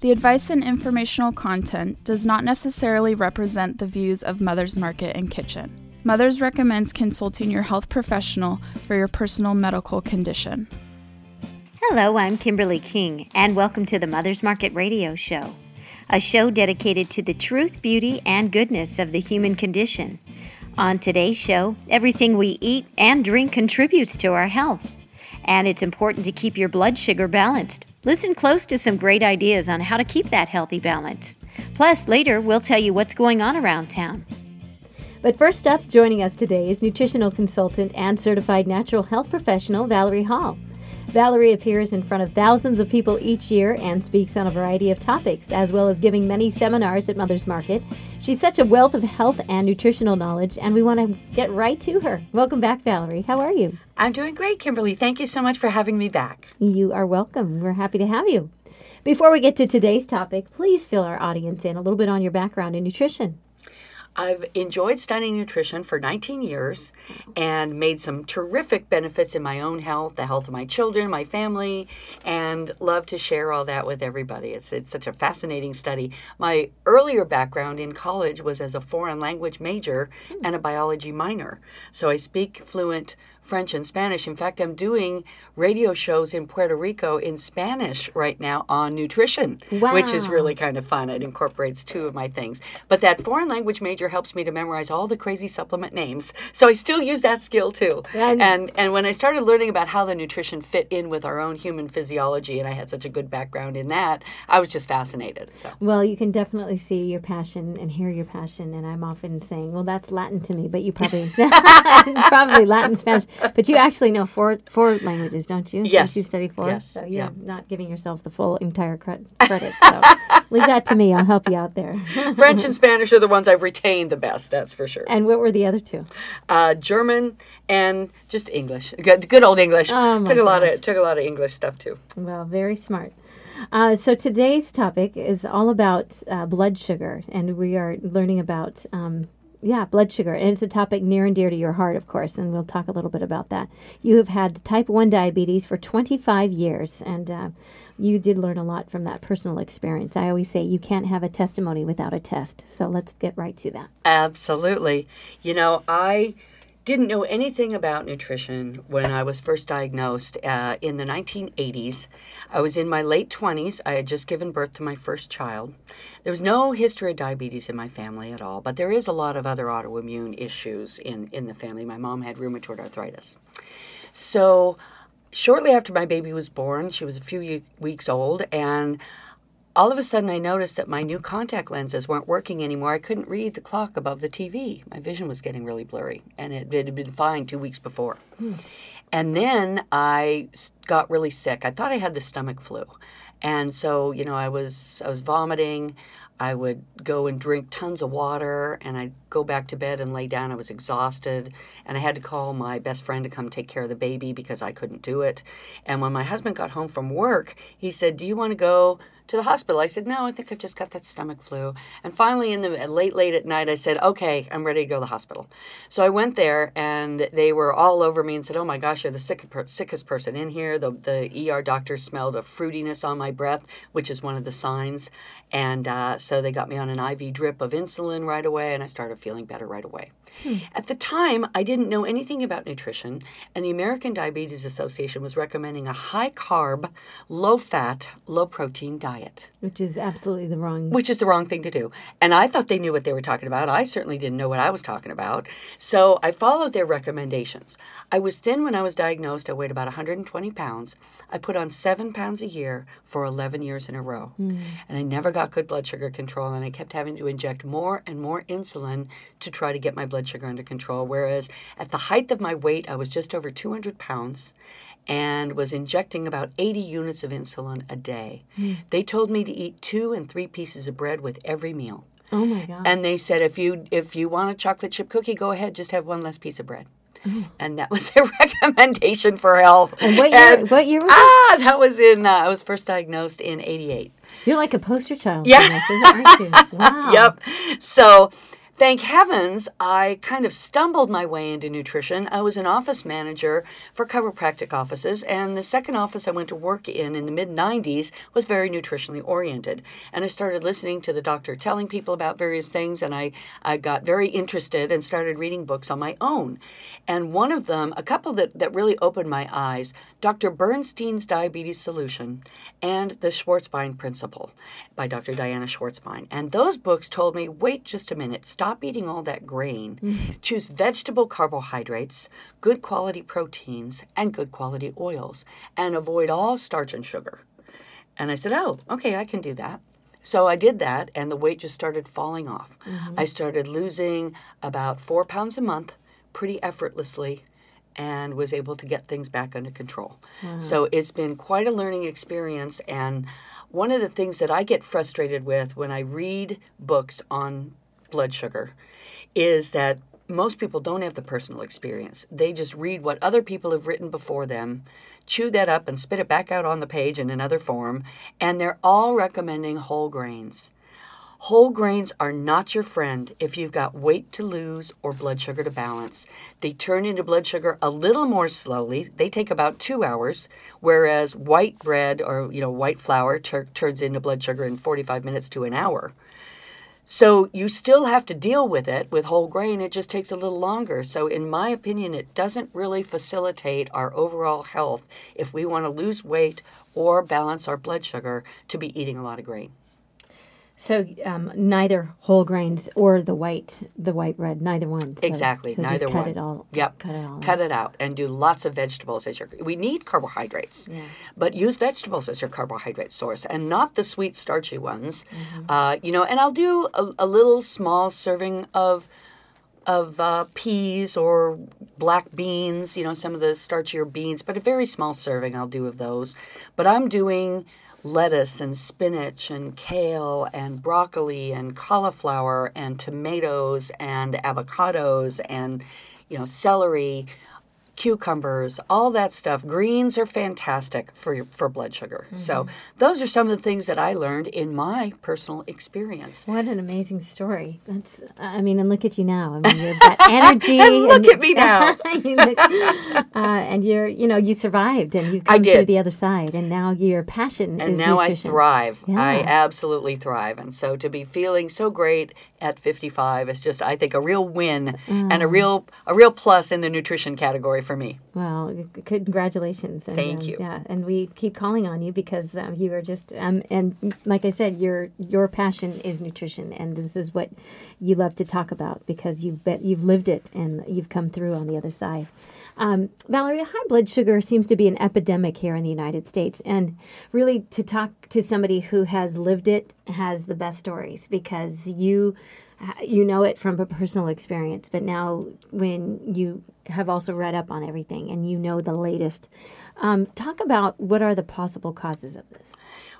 The advice and informational content does not necessarily represent the views of Mother's Market and Kitchen. Mother's recommends consulting your health professional for your personal medical condition. Hello, I'm Kimberly King, and welcome to the Mother's Market Radio Show, a show dedicated to the truth, beauty, and goodness of the human condition. On today's show, everything we eat and drink contributes to our health, and it's important to keep your blood sugar balanced. Listen close to some great ideas on how to keep that healthy balance. Plus, later we'll tell you what's going on around town. But first up, joining us today is nutritional consultant and certified natural health professional Valerie Hall. Valerie appears in front of thousands of people each year and speaks on a variety of topics, as well as giving many seminars at Mother's Market. She's such a wealth of health and nutritional knowledge, and we want to get right to her. Welcome back, Valerie. How are you? I'm doing great, Kimberly. Thank you so much for having me back. You are welcome. We're happy to have you. Before we get to today's topic, please fill our audience in a little bit on your background in nutrition. I've enjoyed studying nutrition for 19 years and made some terrific benefits in my own health, the health of my children, my family, and love to share all that with everybody. It's, it's such a fascinating study. My earlier background in college was as a foreign language major hmm. and a biology minor. So I speak fluent French and Spanish. In fact, I'm doing radio shows in Puerto Rico in Spanish right now on nutrition, wow. which is really kind of fun. It incorporates two of my things. But that foreign language major helps me to memorize all the crazy supplement names. So I still use that skill too. And and, and when I started learning about how the nutrition fit in with our own human physiology, and I had such a good background in that, I was just fascinated. So well, you can definitely see your passion and hear your passion. And I'm often saying, well, that's Latin to me, but you probably probably Latin Spanish but you actually know four four languages, don't you? Yes. Don't you study four? Yes. So you're yeah. not giving yourself the full entire credit. So leave that to me. I'll help you out there. French and Spanish are the ones I've retained the best. That's for sure. And what were the other two? Uh, German and just English. Good, good old English. Oh, took a gosh. lot of took a lot of English stuff too. Well, very smart. Uh, so today's topic is all about uh, blood sugar, and we are learning about. Um, yeah, blood sugar. And it's a topic near and dear to your heart, of course, and we'll talk a little bit about that. You have had type 1 diabetes for 25 years, and uh, you did learn a lot from that personal experience. I always say you can't have a testimony without a test. So let's get right to that. Absolutely. You know, I didn't know anything about nutrition when I was first diagnosed uh, in the 1980s. I was in my late 20s. I had just given birth to my first child. There was no history of diabetes in my family at all, but there is a lot of other autoimmune issues in, in the family. My mom had rheumatoid arthritis. So, shortly after my baby was born, she was a few weeks old, and all of a sudden I noticed that my new contact lenses weren't working anymore. I couldn't read the clock above the TV. My vision was getting really blurry, and it, it had been fine two weeks before. Hmm. And then I got really sick. I thought I had the stomach flu. And so, you know, I was I was vomiting. I would go and drink tons of water and I'd go back to bed and lay down. I was exhausted and I had to call my best friend to come take care of the baby because I couldn't do it. And when my husband got home from work, he said, Do you want to go to the hospital? I said, No, I think I've just got that stomach flu. And finally, in the late, late at night, I said, Okay, I'm ready to go to the hospital. So I went there and they were all over me and said, Oh my gosh, you're the sick, sickest person in here. The, the ER doctor smelled a fruitiness on my breath, which is one of the signs. And uh, so they got me on an IV drip of insulin right away, and I started feeling better right away. Hmm. At the time, I didn't know anything about nutrition, and the American Diabetes Association was recommending a high carb, low fat, low protein diet. Which is absolutely the wrong. Which is the wrong thing to do. And I thought they knew what they were talking about. I certainly didn't know what I was talking about. So I followed their recommendations. I was thin when I was diagnosed. I weighed about 120 pounds. I put on seven pounds a year for 11 years in a row. Hmm. And I never got good blood sugar control, and I kept having to inject more and more insulin to try to get my blood sugar under control. Whereas at the height of my weight, I was just over 200 pounds and was injecting about 80 units of insulin a day. They told me to eat two and three pieces of bread with every meal. Oh my God. And they said if you if you want a chocolate chip cookie, go ahead, just have one less piece of bread. And that was their recommendation for health. And what year? what year was Ah, that was in. Uh, I was first diagnosed in '88. You're like a poster child. Yeah. for this, aren't you? Wow. Yep. So thank heavens, I kind of stumbled my way into nutrition. I was an office manager for chiropractic offices, and the second office I went to work in in the mid 90s was very nutritionally oriented. And I started listening to the doctor telling people about various things, and I, I got very interested and started reading books on my own. And one of them, a couple that, that really opened my eyes, Dr. Bernstein's Diabetes Solution and The Schwarzbein Principle by Dr. Diana Schwarzbein. And those books told me wait just a minute, stop stop eating all that grain. Mm-hmm. Choose vegetable carbohydrates, good quality proteins, and good quality oils, and avoid all starch and sugar. And I said, Oh, okay, I can do that. So I did that, and the weight just started falling off. Mm-hmm. I started losing about four pounds a month pretty effortlessly and was able to get things back under control. Wow. So it's been quite a learning experience. And one of the things that I get frustrated with when I read books on blood sugar is that most people don't have the personal experience. They just read what other people have written before them, chew that up, and spit it back out on the page in another form, and they're all recommending whole grains. Whole grains are not your friend if you've got weight to lose or blood sugar to balance. They turn into blood sugar a little more slowly. They take about two hours, whereas white bread or you know white flour tur- turns into blood sugar in 45 minutes to an hour. So you still have to deal with it with whole grain. It just takes a little longer. So, in my opinion, it doesn't really facilitate our overall health if we want to lose weight or balance our blood sugar to be eating a lot of grain. So um, neither whole grains or the white the white bread, neither one. So, exactly, so neither just cut one. it all. Yep, cut it all. Cut out. it out and do lots of vegetables as your. We need carbohydrates, yeah. but use vegetables as your carbohydrate source and not the sweet starchy ones. Mm-hmm. Uh, you know, and I'll do a, a little small serving of of uh, peas or black beans, you know, some of the starchier beans, but a very small serving I'll do of those. But I'm doing lettuce and spinach and kale and broccoli and cauliflower and tomatoes and avocados and you know celery cucumbers, all that stuff. Greens are fantastic for for blood sugar. Mm-hmm. So those are some of the things that I learned in my personal experience. What an amazing story! That's I mean, and look at you now. I mean, you've got energy. and look and, at me now. you look, uh, and you're you know you survived and you've come through the other side, and now your passion and is now nutrition. I thrive. Yeah. I absolutely thrive, and so to be feeling so great at 55 is just I think a real win and a mm. real a real plus in the nutrition category for me. Well, congratulations! And, Thank um, you. Yeah, and we keep calling on you because um, you are just um, and like I said, your your passion is nutrition, and this is what you love to talk about because you've bet you've lived it and you've come through on the other side. Um, Valerie, high blood sugar seems to be an epidemic here in the United States. And really, to talk to somebody who has lived it has the best stories because you you know it from a personal experience but now when you have also read up on everything and you know the latest um, talk about what are the possible causes of this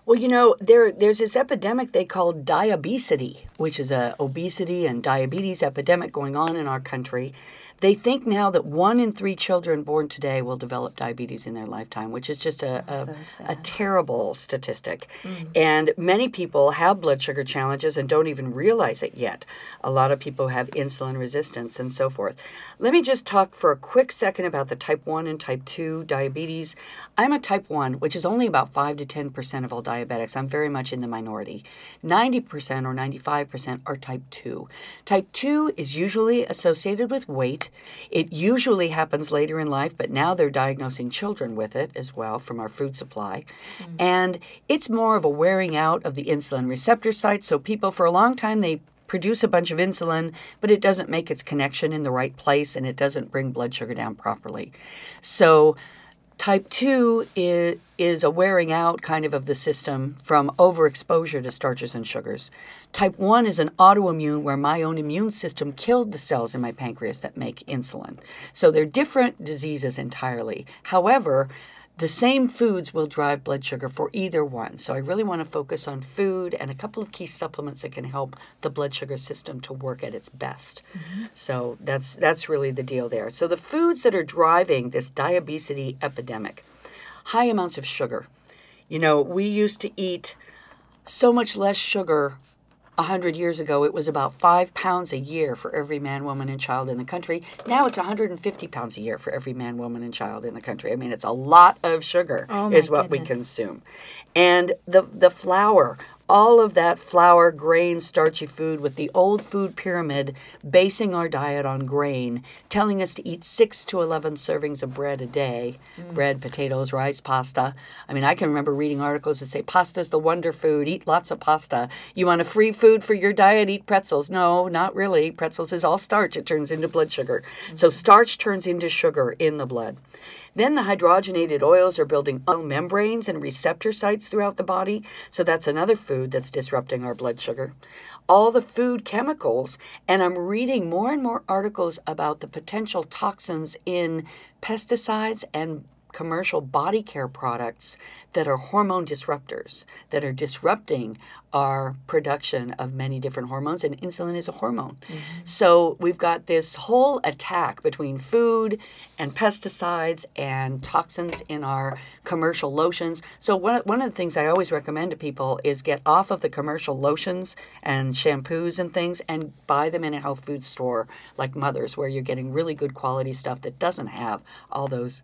well, you know, there there's this epidemic they call diabesity, which is a obesity and diabetes epidemic going on in our country. They think now that one in three children born today will develop diabetes in their lifetime, which is just a, a, so a terrible statistic. Mm. And many people have blood sugar challenges and don't even realize it yet. A lot of people have insulin resistance and so forth. Let me just talk for a quick second about the type 1 and type 2 diabetes. I'm a type 1, which is only about 5 to 10% of all diabetics. I'm very much in the minority. 90% or 95% are type 2. Type 2 is usually associated with weight it usually happens later in life, but now they're diagnosing children with it as well from our food supply. Mm-hmm. And it's more of a wearing out of the insulin receptor site. So people, for a long time, they produce a bunch of insulin, but it doesn't make its connection in the right place and it doesn't bring blood sugar down properly. So Type 2 is, is a wearing out kind of of the system from overexposure to starches and sugars. Type 1 is an autoimmune where my own immune system killed the cells in my pancreas that make insulin. So they're different diseases entirely. However, the same foods will drive blood sugar for either one. So I really want to focus on food and a couple of key supplements that can help the blood sugar system to work at its best. Mm-hmm. So that's that's really the deal there. So the foods that are driving this diabetes epidemic, high amounts of sugar. You know, we used to eat so much less sugar 100 years ago, it was about five pounds a year for every man, woman, and child in the country. Now it's 150 pounds a year for every man, woman, and child in the country. I mean, it's a lot of sugar, Oh, is what we consume. And the, the flour, all of that flour, grain, starchy food with the old food pyramid basing our diet on grain, telling us to eat 6 to 11 servings of bread a day mm. bread, potatoes, rice, pasta. I mean, I can remember reading articles that say pasta's the wonder food, eat lots of pasta. You want a free food for your diet, eat pretzels. No, not really. Pretzels is all starch, it turns into blood sugar. Mm. So, starch turns into sugar in the blood. Then the hydrogenated oils are building oil membranes and receptor sites throughout the body. So that's another food that's disrupting our blood sugar. All the food chemicals, and I'm reading more and more articles about the potential toxins in pesticides and commercial body care products that are hormone disruptors that are disrupting our production of many different hormones and insulin is a hormone. Mm-hmm. So we've got this whole attack between food and pesticides and toxins in our commercial lotions. So one, one of the things i always recommend to people is get off of the commercial lotions and shampoos and things and buy them in a health food store like mother's where you're getting really good quality stuff that doesn't have all those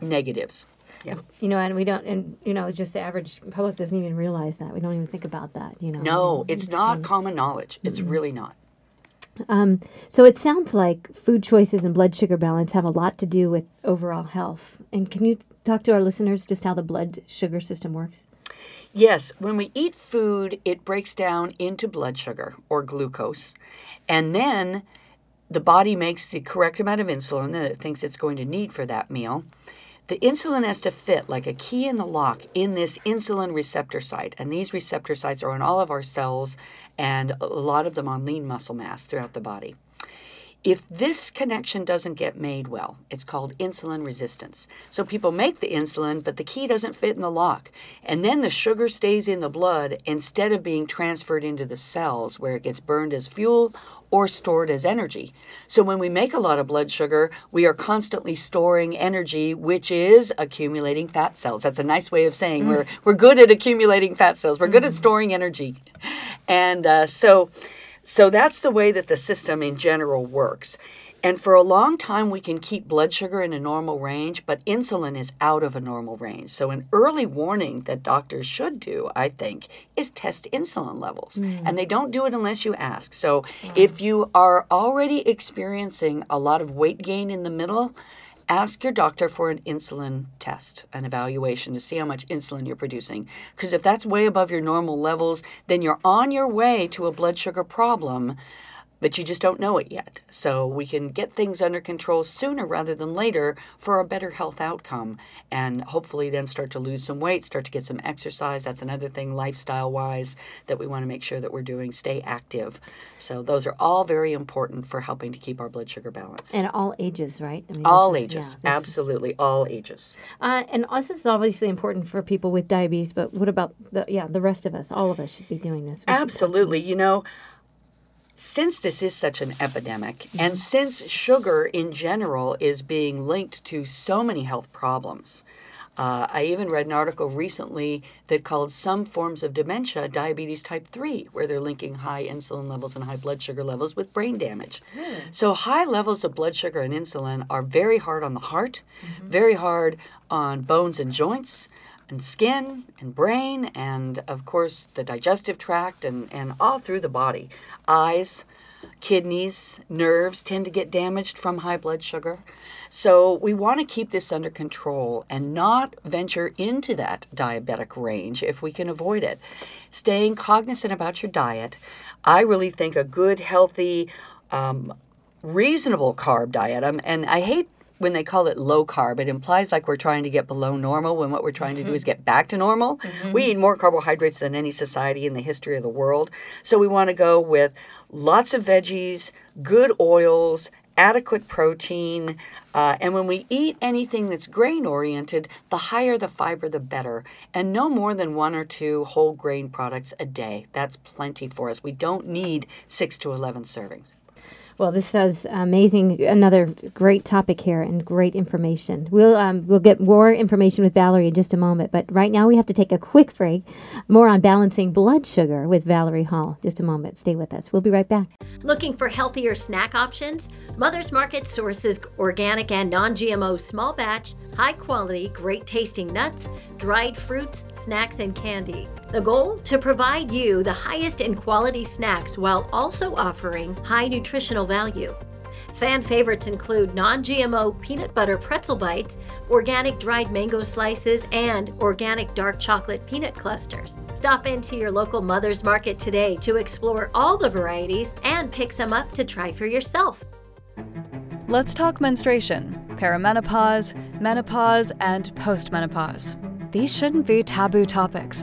negatives yeah You know, and we don't, and you know, just the average public doesn't even realize that. We don't even think about that. You know. No, it's not common knowledge. It's really not. Um, so it sounds like food choices and blood sugar balance have a lot to do with overall health. And can you talk to our listeners just how the blood sugar system works? Yes, when we eat food, it breaks down into blood sugar or glucose. And then the body makes the correct amount of insulin that it thinks it's going to need for that meal. The insulin has to fit like a key in the lock in this insulin receptor site. And these receptor sites are on all of our cells and a lot of them on lean muscle mass throughout the body. If this connection doesn't get made well, it's called insulin resistance. So people make the insulin, but the key doesn't fit in the lock. And then the sugar stays in the blood instead of being transferred into the cells where it gets burned as fuel or stored as energy. So when we make a lot of blood sugar, we are constantly storing energy, which is accumulating fat cells. That's a nice way of saying we're, we're good at accumulating fat cells, we're good at storing energy. And uh, so, so that's the way that the system in general works. And for a long time, we can keep blood sugar in a normal range, but insulin is out of a normal range. So, an early warning that doctors should do, I think, is test insulin levels. Mm. And they don't do it unless you ask. So, if you are already experiencing a lot of weight gain in the middle, ask your doctor for an insulin test, an evaluation to see how much insulin you're producing. Because if that's way above your normal levels, then you're on your way to a blood sugar problem, but you just don't know it yet. So we can get things under control sooner rather than later for a better health outcome and hopefully then start to lose some weight, start to get some exercise. That's another thing lifestyle wise that we want to make sure that we're doing. Stay active. So those are all very important for helping to keep our blood sugar balanced. And all ages, right? I mean, All is- ages, yeah, this is- absolutely all ages. Uh, and this is obviously important for people with diabetes, but what about the yeah the rest of us? All of us should be doing this. We should- Absolutely. You know, since this is such an epidemic, and since sugar in general is being linked to so many health problems, uh, I even read an article recently that called some forms of dementia diabetes type 3, where they're linking high insulin levels and high blood sugar levels with brain damage. So, high levels of blood sugar and insulin are very hard on the heart, very hard on bones and joints and skin and brain and of course the digestive tract and, and all through the body. Eyes kidneys nerves tend to get damaged from high blood sugar. So we want to keep this under control and not venture into that diabetic range if we can avoid it. Staying cognizant about your diet i really think a good healthy um, reasonable carb diet um, and i hate when they call it low carb, it implies like we're trying to get below normal when what we're trying to do is get back to normal. We eat more carbohydrates than any society in the history of the world. So we want to go with lots of veggies, good oils, adequate protein. Uh, and when we eat anything that's grain oriented, the higher the fiber, the better. And no more than one or two whole grain products a day. That's plenty for us. We don't need six to 11 servings. Well, this is amazing. Another great topic here and great information. We'll um, we'll get more information with Valerie in just a moment, but right now we have to take a quick break. More on balancing blood sugar with Valerie Hall. Just a moment. Stay with us. We'll be right back. Looking for healthier snack options? Mother's Market sources organic and non-GMO small batch, high quality, great tasting nuts, dried fruits, snacks, and candy. The goal? To provide you the highest in quality snacks while also offering high nutritional value. Fan favorites include non GMO peanut butter pretzel bites, organic dried mango slices, and organic dark chocolate peanut clusters. Stop into your local Mother's Market today to explore all the varieties and pick some up to try for yourself. Let's talk menstruation, perimenopause, menopause, and postmenopause. These shouldn't be taboo topics.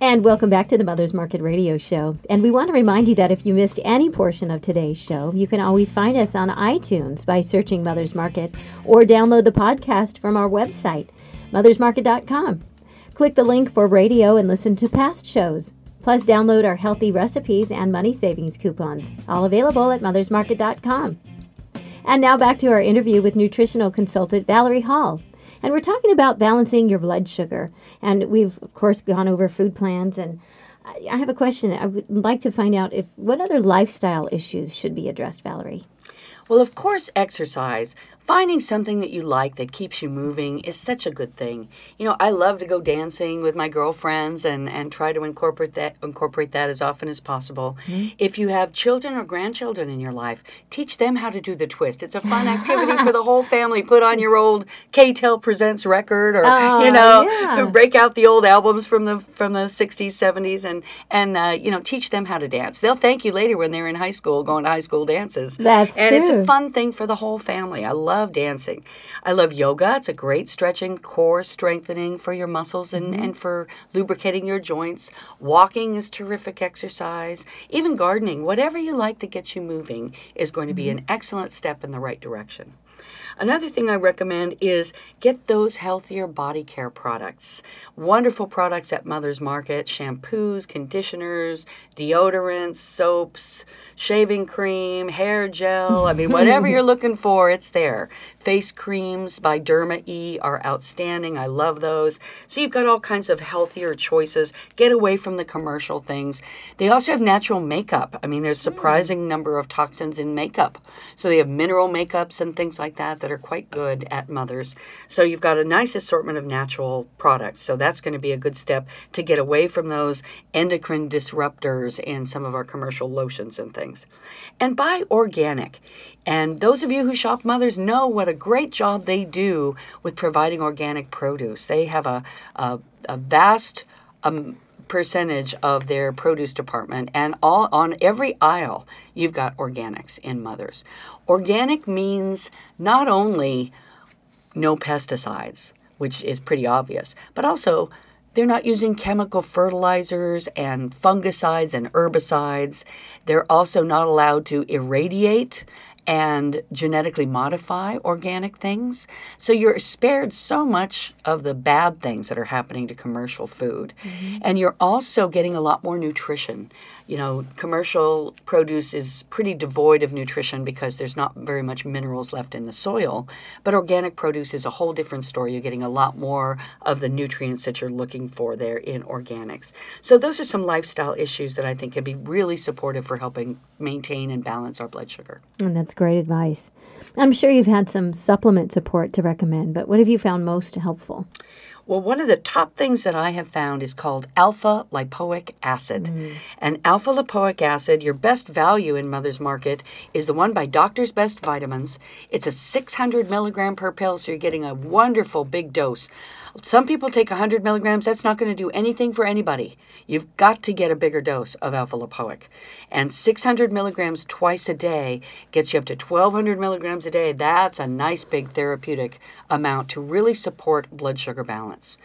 And welcome back to the Mother's Market Radio Show. And we want to remind you that if you missed any portion of today's show, you can always find us on iTunes by searching Mother's Market or download the podcast from our website, mothersmarket.com. Click the link for radio and listen to past shows. Plus, download our healthy recipes and money savings coupons, all available at mothersmarket.com. And now back to our interview with nutritional consultant Valerie Hall. And we're talking about balancing your blood sugar. And we've, of course, gone over food plans. And I have a question. I would like to find out if what other lifestyle issues should be addressed, Valerie? Well, of course, exercise. Finding something that you like that keeps you moving is such a good thing. You know, I love to go dancing with my girlfriends and, and try to incorporate that incorporate that as often as possible. Mm-hmm. If you have children or grandchildren in your life, teach them how to do the twist. It's a fun activity for the whole family. Put on your old K-tel presents record or oh, you know, yeah. break out the old albums from the from the 60s, 70s and and uh, you know, teach them how to dance. They'll thank you later when they're in high school going to high school dances. That's and true. it's a fun thing for the whole family. I love love dancing. I love yoga. It's a great stretching, core strengthening for your muscles and, mm-hmm. and for lubricating your joints. Walking is terrific exercise. Even gardening, whatever you like that gets you moving, is going to be mm-hmm. an excellent step in the right direction. Another thing I recommend is get those healthier body care products. Wonderful products at Mother's Market shampoos, conditioners, deodorants, soaps, shaving cream, hair gel. I mean, whatever you're looking for, it's there. Face creams by Derma E are outstanding. I love those. So you've got all kinds of healthier choices. Get away from the commercial things. They also have natural makeup. I mean, there's a surprising number of toxins in makeup. So they have mineral makeups and things like that that are quite good at Mother's. So you've got a nice assortment of natural products. So that's going to be a good step to get away from those endocrine disruptors and some of our commercial lotions and things things. And buy organic. And those of you who shop mothers know what a great job they do with providing organic produce. They have a, a, a vast um, percentage of their produce department, and all on every aisle, you've got organics in mothers. Organic means not only no pesticides, which is pretty obvious, but also they're not using chemical fertilizers and fungicides and herbicides. They're also not allowed to irradiate and genetically modify organic things. So you're spared so much of the bad things that are happening to commercial food. Mm-hmm. And you're also getting a lot more nutrition. You know, commercial produce is pretty devoid of nutrition because there's not very much minerals left in the soil. But organic produce is a whole different story. You're getting a lot more of the nutrients that you're looking for there in organics. So those are some lifestyle issues that I think can be really supportive for helping maintain and balance our blood sugar. And that's great advice. I'm sure you've had some supplement support to recommend, but what have you found most helpful? Well, one of the top things that I have found is called alpha lipoic acid. Mm. And alpha lipoic acid, your best value in Mother's Market, is the one by Doctor's Best Vitamins. It's a 600 milligram per pill, so you're getting a wonderful big dose. Some people take 100 milligrams. That's not going to do anything for anybody. You've got to get a bigger dose of alpha lipoic. And 600 milligrams twice a day gets you up to 1200 milligrams a day. That's a nice big therapeutic amount to really support blood sugar balance.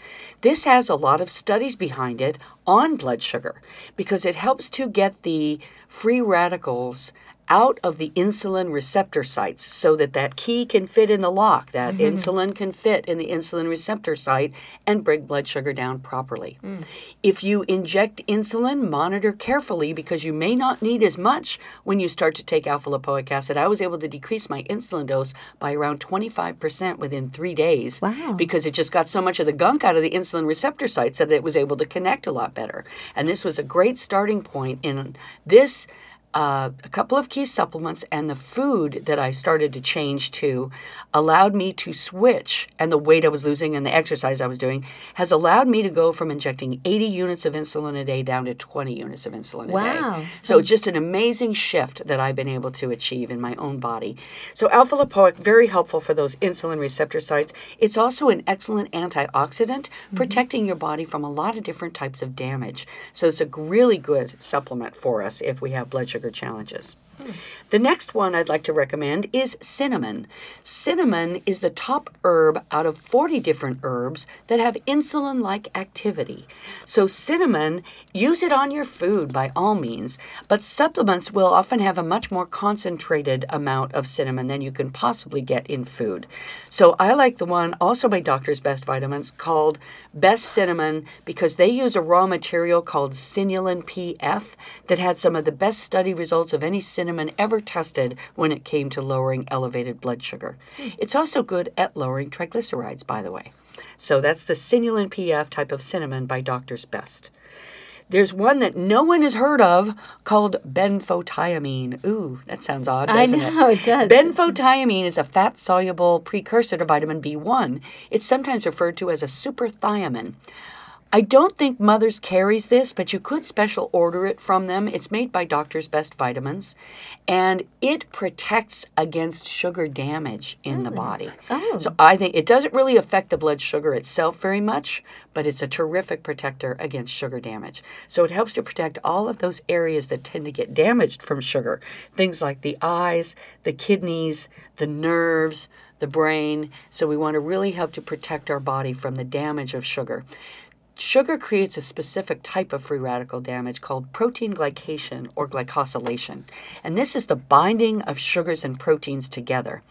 This has a lot of studies behind it on blood sugar because it helps to get the free radicals out of the insulin receptor sites so that that key can fit in the lock that mm-hmm. insulin can fit in the insulin receptor site and bring blood sugar down properly mm. if you inject insulin monitor carefully because you may not need as much when you start to take alpha lipoic acid i was able to decrease my insulin dose by around 25% within three days Wow. because it just got so much of the gunk out of the insulin receptor sites that it was able to connect a lot better. And this was a great starting point in this. Uh, a couple of key supplements and the food that I started to change to allowed me to switch, and the weight I was losing and the exercise I was doing has allowed me to go from injecting 80 units of insulin a day down to 20 units of insulin a Wow. day. So it's just an amazing shift that I've been able to achieve in my own body. So alpha lipoic very helpful for those insulin receptor sites. It's also an excellent antioxidant, protecting your body from a lot of different types of damage. So it's a really good supplement for us if we have blood sugar challenges. Hmm. The next one I'd like to recommend is cinnamon. Cinnamon is the top herb out of 40 different herbs that have insulin like activity. So, cinnamon, use it on your food by all means, but supplements will often have a much more concentrated amount of cinnamon than you can possibly get in food. So, I like the one also by Doctor's Best Vitamins called Best Cinnamon because they use a raw material called Cinnulin PF that had some of the best study results of any cinnamon ever tested when it came to lowering elevated blood sugar. It's also good at lowering triglycerides, by the way. So that's the Cinnulin PF type of cinnamon by Doctor's Best. There's one that no one has heard of called benfotiamine. Ooh, that sounds odd, I doesn't know, it does. Benfotiamine is a fat soluble precursor to vitamin B1. It's sometimes referred to as a superthiamine. I don't think Mother's carries this, but you could special order it from them. It's made by Doctor's Best Vitamins, and it protects against sugar damage in the hmm. body. Oh. So I think it doesn't really affect the blood sugar itself very much, but it's a terrific protector against sugar damage. So it helps to protect all of those areas that tend to get damaged from sugar. Things like the eyes, the kidneys, the nerves, the brain. So we want to really help to protect our body from the damage of sugar. Sugar creates a specific type of free radical damage called protein glycation or glycosylation. And this is the binding of sugars and proteins together.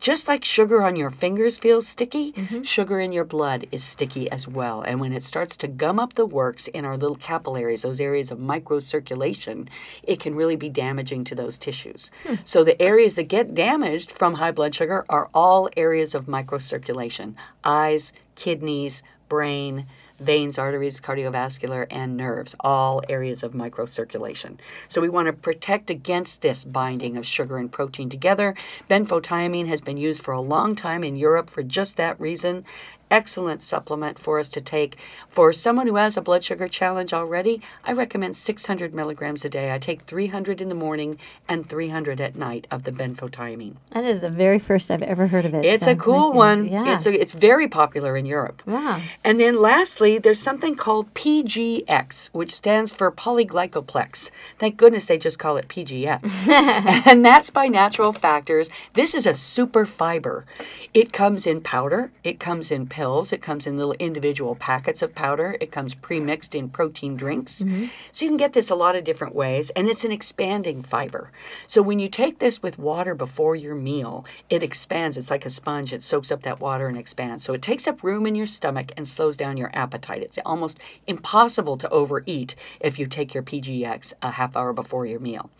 Just like sugar on your fingers feels sticky, mm-hmm. sugar in your blood is sticky as well. And when it starts to gum up the works in our little capillaries, those areas of microcirculation, it can really be damaging to those tissues. Hmm. So the areas that get damaged from high blood sugar are all areas of microcirculation eyes, kidneys, brain, veins, arteries, cardiovascular, and nerves, all areas of microcirculation. So we want to protect against this binding of sugar and protein together. Benfotiamine has been used for a long time in Europe for just that reason. Excellent supplement for us to take. For someone who has a blood sugar challenge already, I recommend 600 milligrams a day. I take 300 in the morning and 300 at night of the benfotiamine. That is the very first I've ever heard of it. It's a cool you. one. Yeah. It's a, it's very popular in Europe. wow. And then lastly, there's something called PGX, which stands for polyglycoplex. Thank goodness they just call it PGX. and that's by natural factors. This is a super fiber. It comes in powder, it comes in pills, it comes in little individual packets of powder, it comes pre-mixed in protein drinks. Mm-hmm. So you can get this a lot of different ways and it's an expanding fiber. So when you take this with water before your meal, it expands. It's like a sponge. It soaks up that water and expands. So it takes up room in your stomach and slows down your appetite. It's almost impossible to overeat if you take your PGX a half hour before your meal.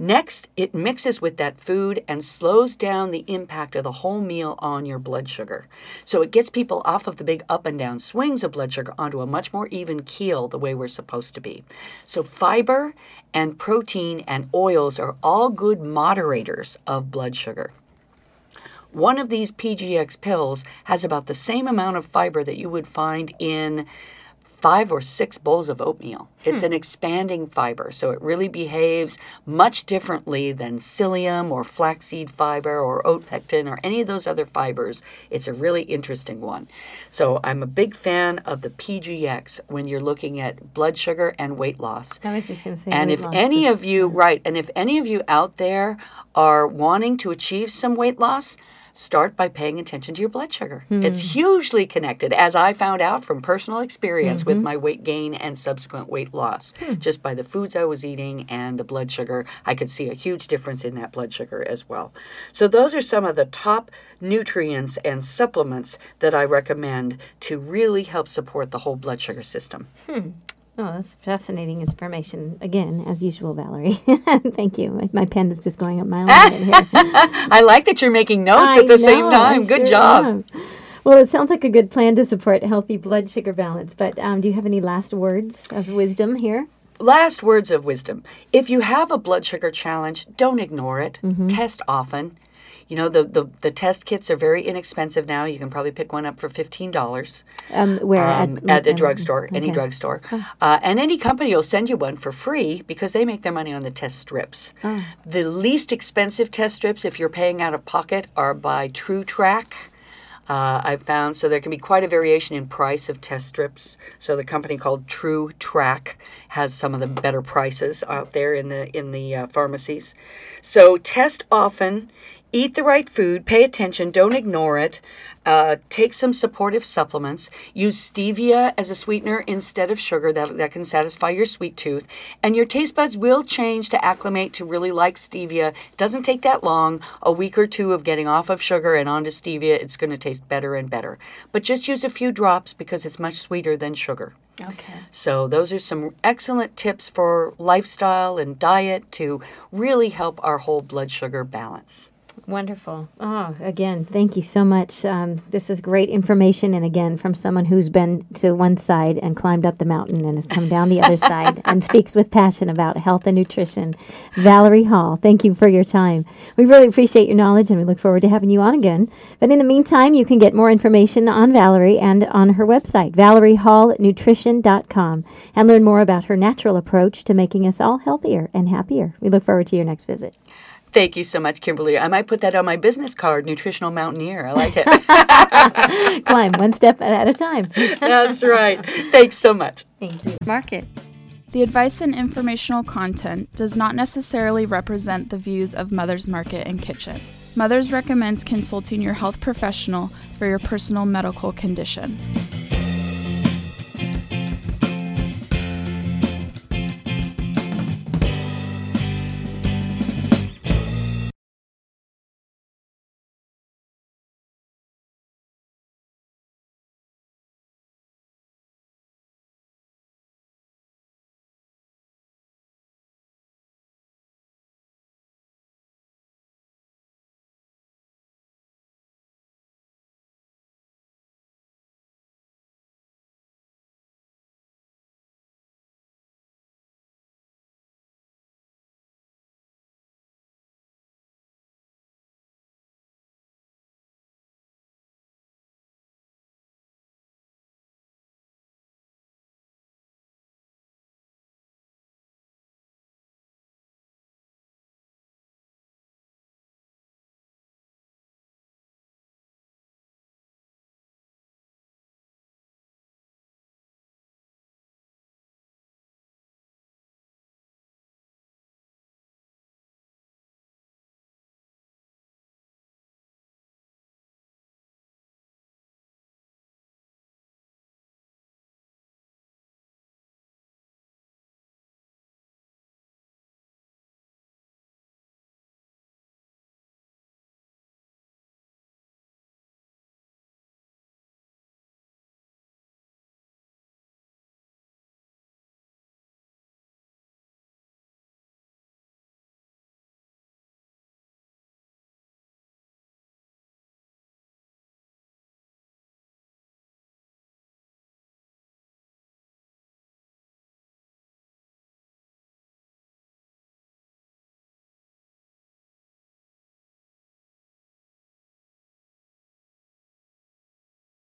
Next, it mixes with that food and slows down the impact of the whole meal on your blood sugar. So it gets people off of the big up and down swings of blood sugar onto a much more even keel the way we're supposed to be. So fiber and protein and oils are all good moderators of blood sugar. One of these PGX pills has about the same amount of fiber that you would find in five or six bowls of oatmeal. It's an hmm. expanding fiber, so it really behaves much differently than psyllium or flaxseed fiber or oat pectin or any of those other fibers. It's a really interesting one. So I'm a big fan of the PGX when you're looking at blood sugar and weight loss. I was just going to say. And if any is- of you, right, and if any of you out there are wanting to achieve some weight loss, start by paying attention to your blood sugar. Hmm. It's hugely connected, as I found out from personal experience with mm-hmm. my weight gain and subsequent weight loss. Hmm. Just by the foods I was eating and the blood sugar, I could see a huge difference in that blood sugar as well. So, those are some of the top nutrients and supplements that I recommend to really help support the whole blood sugar system. Hmm. Oh, that's fascinating information. Again, as usual, Valerie. Thank you. My, pen is just going up my line here. I like that you're making notes I at the same know, I time. Good sure job. am. Well, it sounds like a good plan to support healthy blood sugar balance. But um, do you have any last words of wisdom here? Last words of wisdom. If you have a blood sugar challenge, don't ignore it. Mm-hmm. Test often. You know, the, the, the test kits are very inexpensive now. You can probably pick one up for $15 Um, where um, at, at a um, drugstore, any okay. drugstore. Uh, and any company will send you one for free because they make their money on the test strips. Oh. The least expensive test strips, if you're paying out of pocket, are by True Track. Uh, I've found so there can be quite a variation in price of test strips. So the company called True Track has some of the better prices out there in the in the uh, pharmacies. So test often, eat the right food, pay attention, don't ignore it. Uh, take some supportive supplements. Use stevia as a sweetener instead of sugar. That, that can satisfy your sweet tooth. And your taste buds will change to acclimate to really like stevia. It doesn't take that long. A week or two of getting off of sugar and onto stevia, it's going to taste better and better. But just use a few drops because it's much sweeter than sugar. Okay. So, those are some excellent tips for lifestyle and diet to really help our whole blood sugar balance. Wonderful. Oh, again, thank you so much. Um, this is great information, and again, from someone who's been to one side and climbed up the mountain and has come down the other side and speaks with passion about health and nutrition. Valerie Hall, thank you for your time. We really appreciate your knowledge, and we look forward to having you on again. But in the meantime, you can get more information on Valerie and on her website, ValerieHallNutrition.com, and learn more about her natural approach to making us all healthier and happier. We look forward to your next visit. Thank you so much, Kimberly. I might put that on my business card, Nutritional Mountaineer. I like it. Climb one step at a time. That's right. Thanks so much. Thank you. Market. The advice and informational content does not necessarily represent the views of Mother's Market and Kitchen. Mother's recommends consulting your health professional for your personal medical condition.